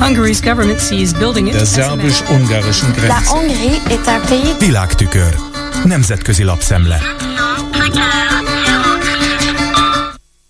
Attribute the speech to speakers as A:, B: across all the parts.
A: Hungary's government sees building
B: Der szerbus-ungarischen
C: La
B: Grenze.
C: Hongrie est un pays
D: Világtükör. Nemzetközi lapszemle.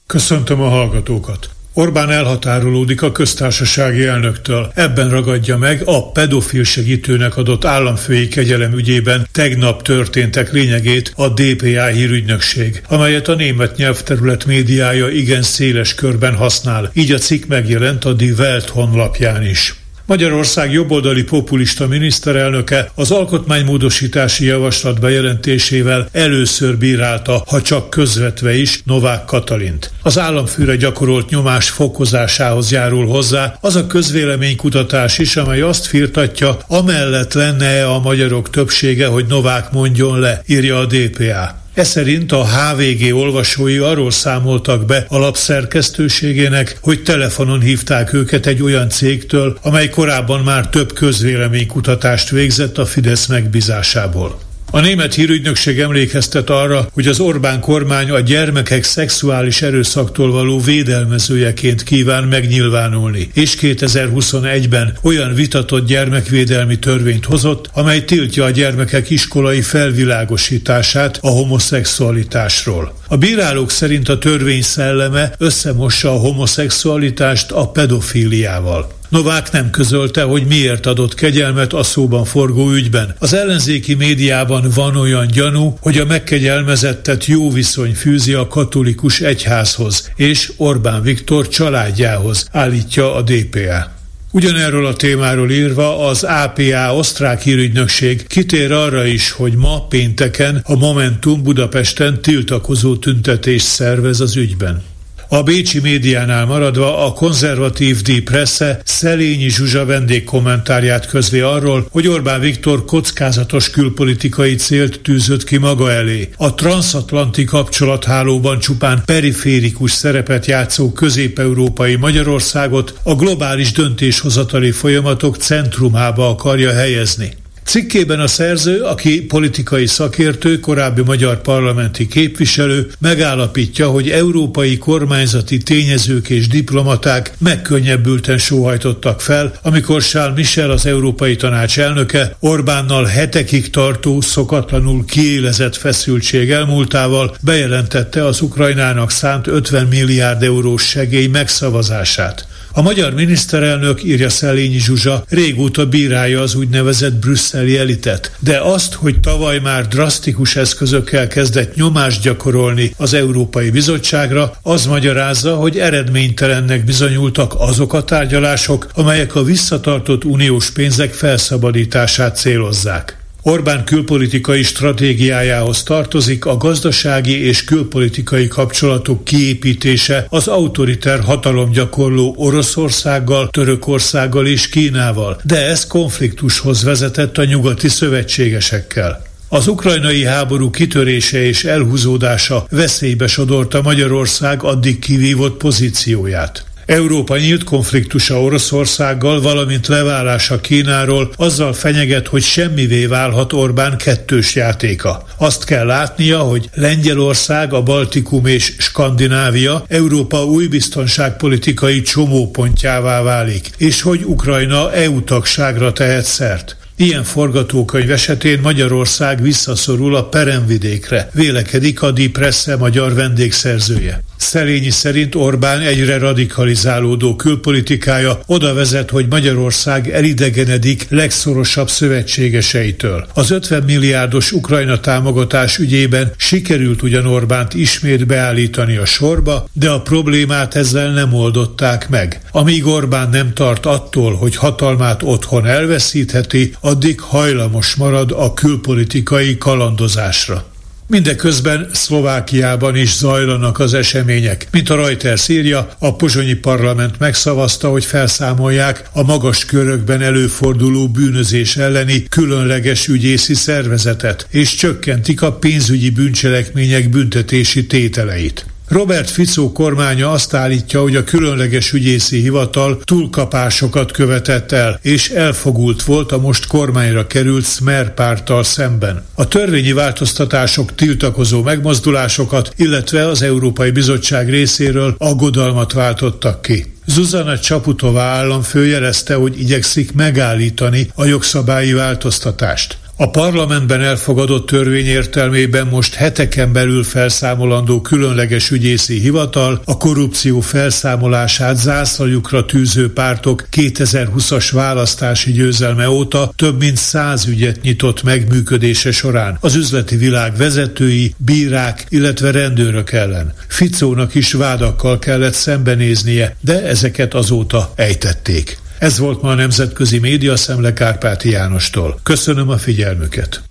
E: Köszöntöm a hallgatókat! Orbán elhatárolódik a köztársasági elnöktől. Ebben ragadja meg a pedofil segítőnek adott államfői kegyelem ügyében tegnap történtek lényegét a DPA hírügynökség, amelyet a német nyelvterület médiája igen széles körben használ. Így a cikk megjelent a Die Welt honlapján is. Magyarország jobboldali populista miniszterelnöke az alkotmánymódosítási javaslat bejelentésével először bírálta, ha csak közvetve is, Novák Katalint. Az államfőre gyakorolt nyomás fokozásához járul hozzá az a közvéleménykutatás is, amely azt firtatja, amellett lenne a magyarok többsége, hogy Novák mondjon le, írja a DPA. E szerint a HVG olvasói arról számoltak be a lap szerkesztőségének, hogy telefonon hívták őket egy olyan cégtől, amely korábban már több közvéleménykutatást végzett a Fidesz megbízásából. A német hírügynökség emlékeztet arra, hogy az Orbán kormány a gyermekek szexuális erőszaktól való védelmezőjeként kíván megnyilvánulni, és 2021-ben olyan vitatott gyermekvédelmi törvényt hozott, amely tiltja a gyermekek iskolai felvilágosítását a homoszexualitásról. A bírálók szerint a törvény szelleme összemossa a homoszexualitást a pedofíliával. Novák nem közölte, hogy miért adott kegyelmet a szóban forgó ügyben. Az ellenzéki médiában van olyan gyanú, hogy a megkegyelmezettet jó viszony fűzi a katolikus egyházhoz és Orbán Viktor családjához, állítja a DPA. Ugyanerről a témáról írva az APA osztrák hírügynökség kitér arra is, hogy ma pénteken a Momentum Budapesten tiltakozó tüntetést szervez az ügyben. A bécsi médiánál maradva a konzervatív Die Presse Szelényi Zsuzsa vendégkommentárját közli arról, hogy Orbán Viktor kockázatos külpolitikai célt tűzött ki maga elé. A transatlanti kapcsolathálóban csupán periférikus szerepet játszó közép-európai Magyarországot a globális döntéshozatali folyamatok centrumába akarja helyezni. Cikkében a szerző, aki politikai szakértő, korábbi magyar parlamenti képviselő, megállapítja, hogy európai kormányzati tényezők és diplomaták megkönnyebbülten sóhajtottak fel, amikor Charles Michel, az Európai Tanács elnöke Orbánnal hetekig tartó, szokatlanul kiélezett feszültség elmúltával bejelentette az Ukrajnának szánt 50 milliárd eurós segély megszavazását. A magyar miniszterelnök, írja Szelényi Zsuzsa, régóta bírálja az úgynevezett brüsszeli elitet, de azt, hogy tavaly már drasztikus eszközökkel kezdett nyomást gyakorolni az Európai Bizottságra, az magyarázza, hogy eredménytelennek bizonyultak azok a tárgyalások, amelyek a visszatartott uniós pénzek felszabadítását célozzák. Orbán külpolitikai stratégiájához tartozik a gazdasági és külpolitikai kapcsolatok kiépítése az autoriter hatalomgyakorló Oroszországgal, Törökországgal és Kínával, de ez konfliktushoz vezetett a nyugati szövetségesekkel. Az ukrajnai háború kitörése és elhúzódása veszélybe sodorta Magyarország addig kivívott pozícióját. Európa nyílt konfliktusa Oroszországgal, valamint leválása Kínáról azzal fenyeget, hogy semmivé válhat Orbán kettős játéka. Azt kell látnia, hogy Lengyelország, a Baltikum és Skandinávia Európa új biztonságpolitikai csomópontjává válik, és hogy Ukrajna EU tagságra tehet szert. Ilyen forgatókönyv esetén Magyarország visszaszorul a peremvidékre, vélekedik a Die Presse magyar vendégszerzője. Szelényi szerint Orbán egyre radikalizálódó külpolitikája oda vezet, hogy Magyarország elidegenedik legszorosabb szövetségeseitől. Az 50 milliárdos Ukrajna támogatás ügyében sikerült ugyan Orbánt ismét beállítani a sorba, de a problémát ezzel nem oldották meg. Amíg Orbán nem tart attól, hogy hatalmát otthon elveszítheti, addig hajlamos marad a külpolitikai kalandozásra. Mindeközben Szlovákiában is zajlanak az események. Mint a Reuters írja, a pozsonyi parlament megszavazta, hogy felszámolják a magas körökben előforduló bűnözés elleni különleges ügyészi szervezetet, és csökkentik a pénzügyi bűncselekmények büntetési tételeit. Robert Fico kormánya azt állítja, hogy a különleges ügyészi hivatal túlkapásokat követett el, és elfogult volt a most kormányra került Smer párttal szemben. A törvényi változtatások tiltakozó megmozdulásokat, illetve az Európai Bizottság részéről aggodalmat váltottak ki. Zuzana Csaputova államfő jelezte, hogy igyekszik megállítani a jogszabályi változtatást. A parlamentben elfogadott törvény értelmében most heteken belül felszámolandó különleges ügyészi hivatal a korrupció felszámolását zászlajukra tűző pártok 2020-as választási győzelme óta több mint száz ügyet nyitott meg működése során az üzleti világ vezetői, bírák, illetve rendőrök ellen. Ficónak is vádakkal kellett szembenéznie, de ezeket azóta ejtették. Ez volt ma a Nemzetközi Média Szemle Kárpáti Jánostól. Köszönöm a figyelmüket!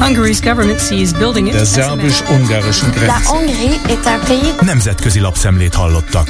A: Hungary's government sees building
D: Der szerbus-ungarischen Grenze.
B: La Hongrie est un pays
D: Nemzetközi lapszemlét hallottak.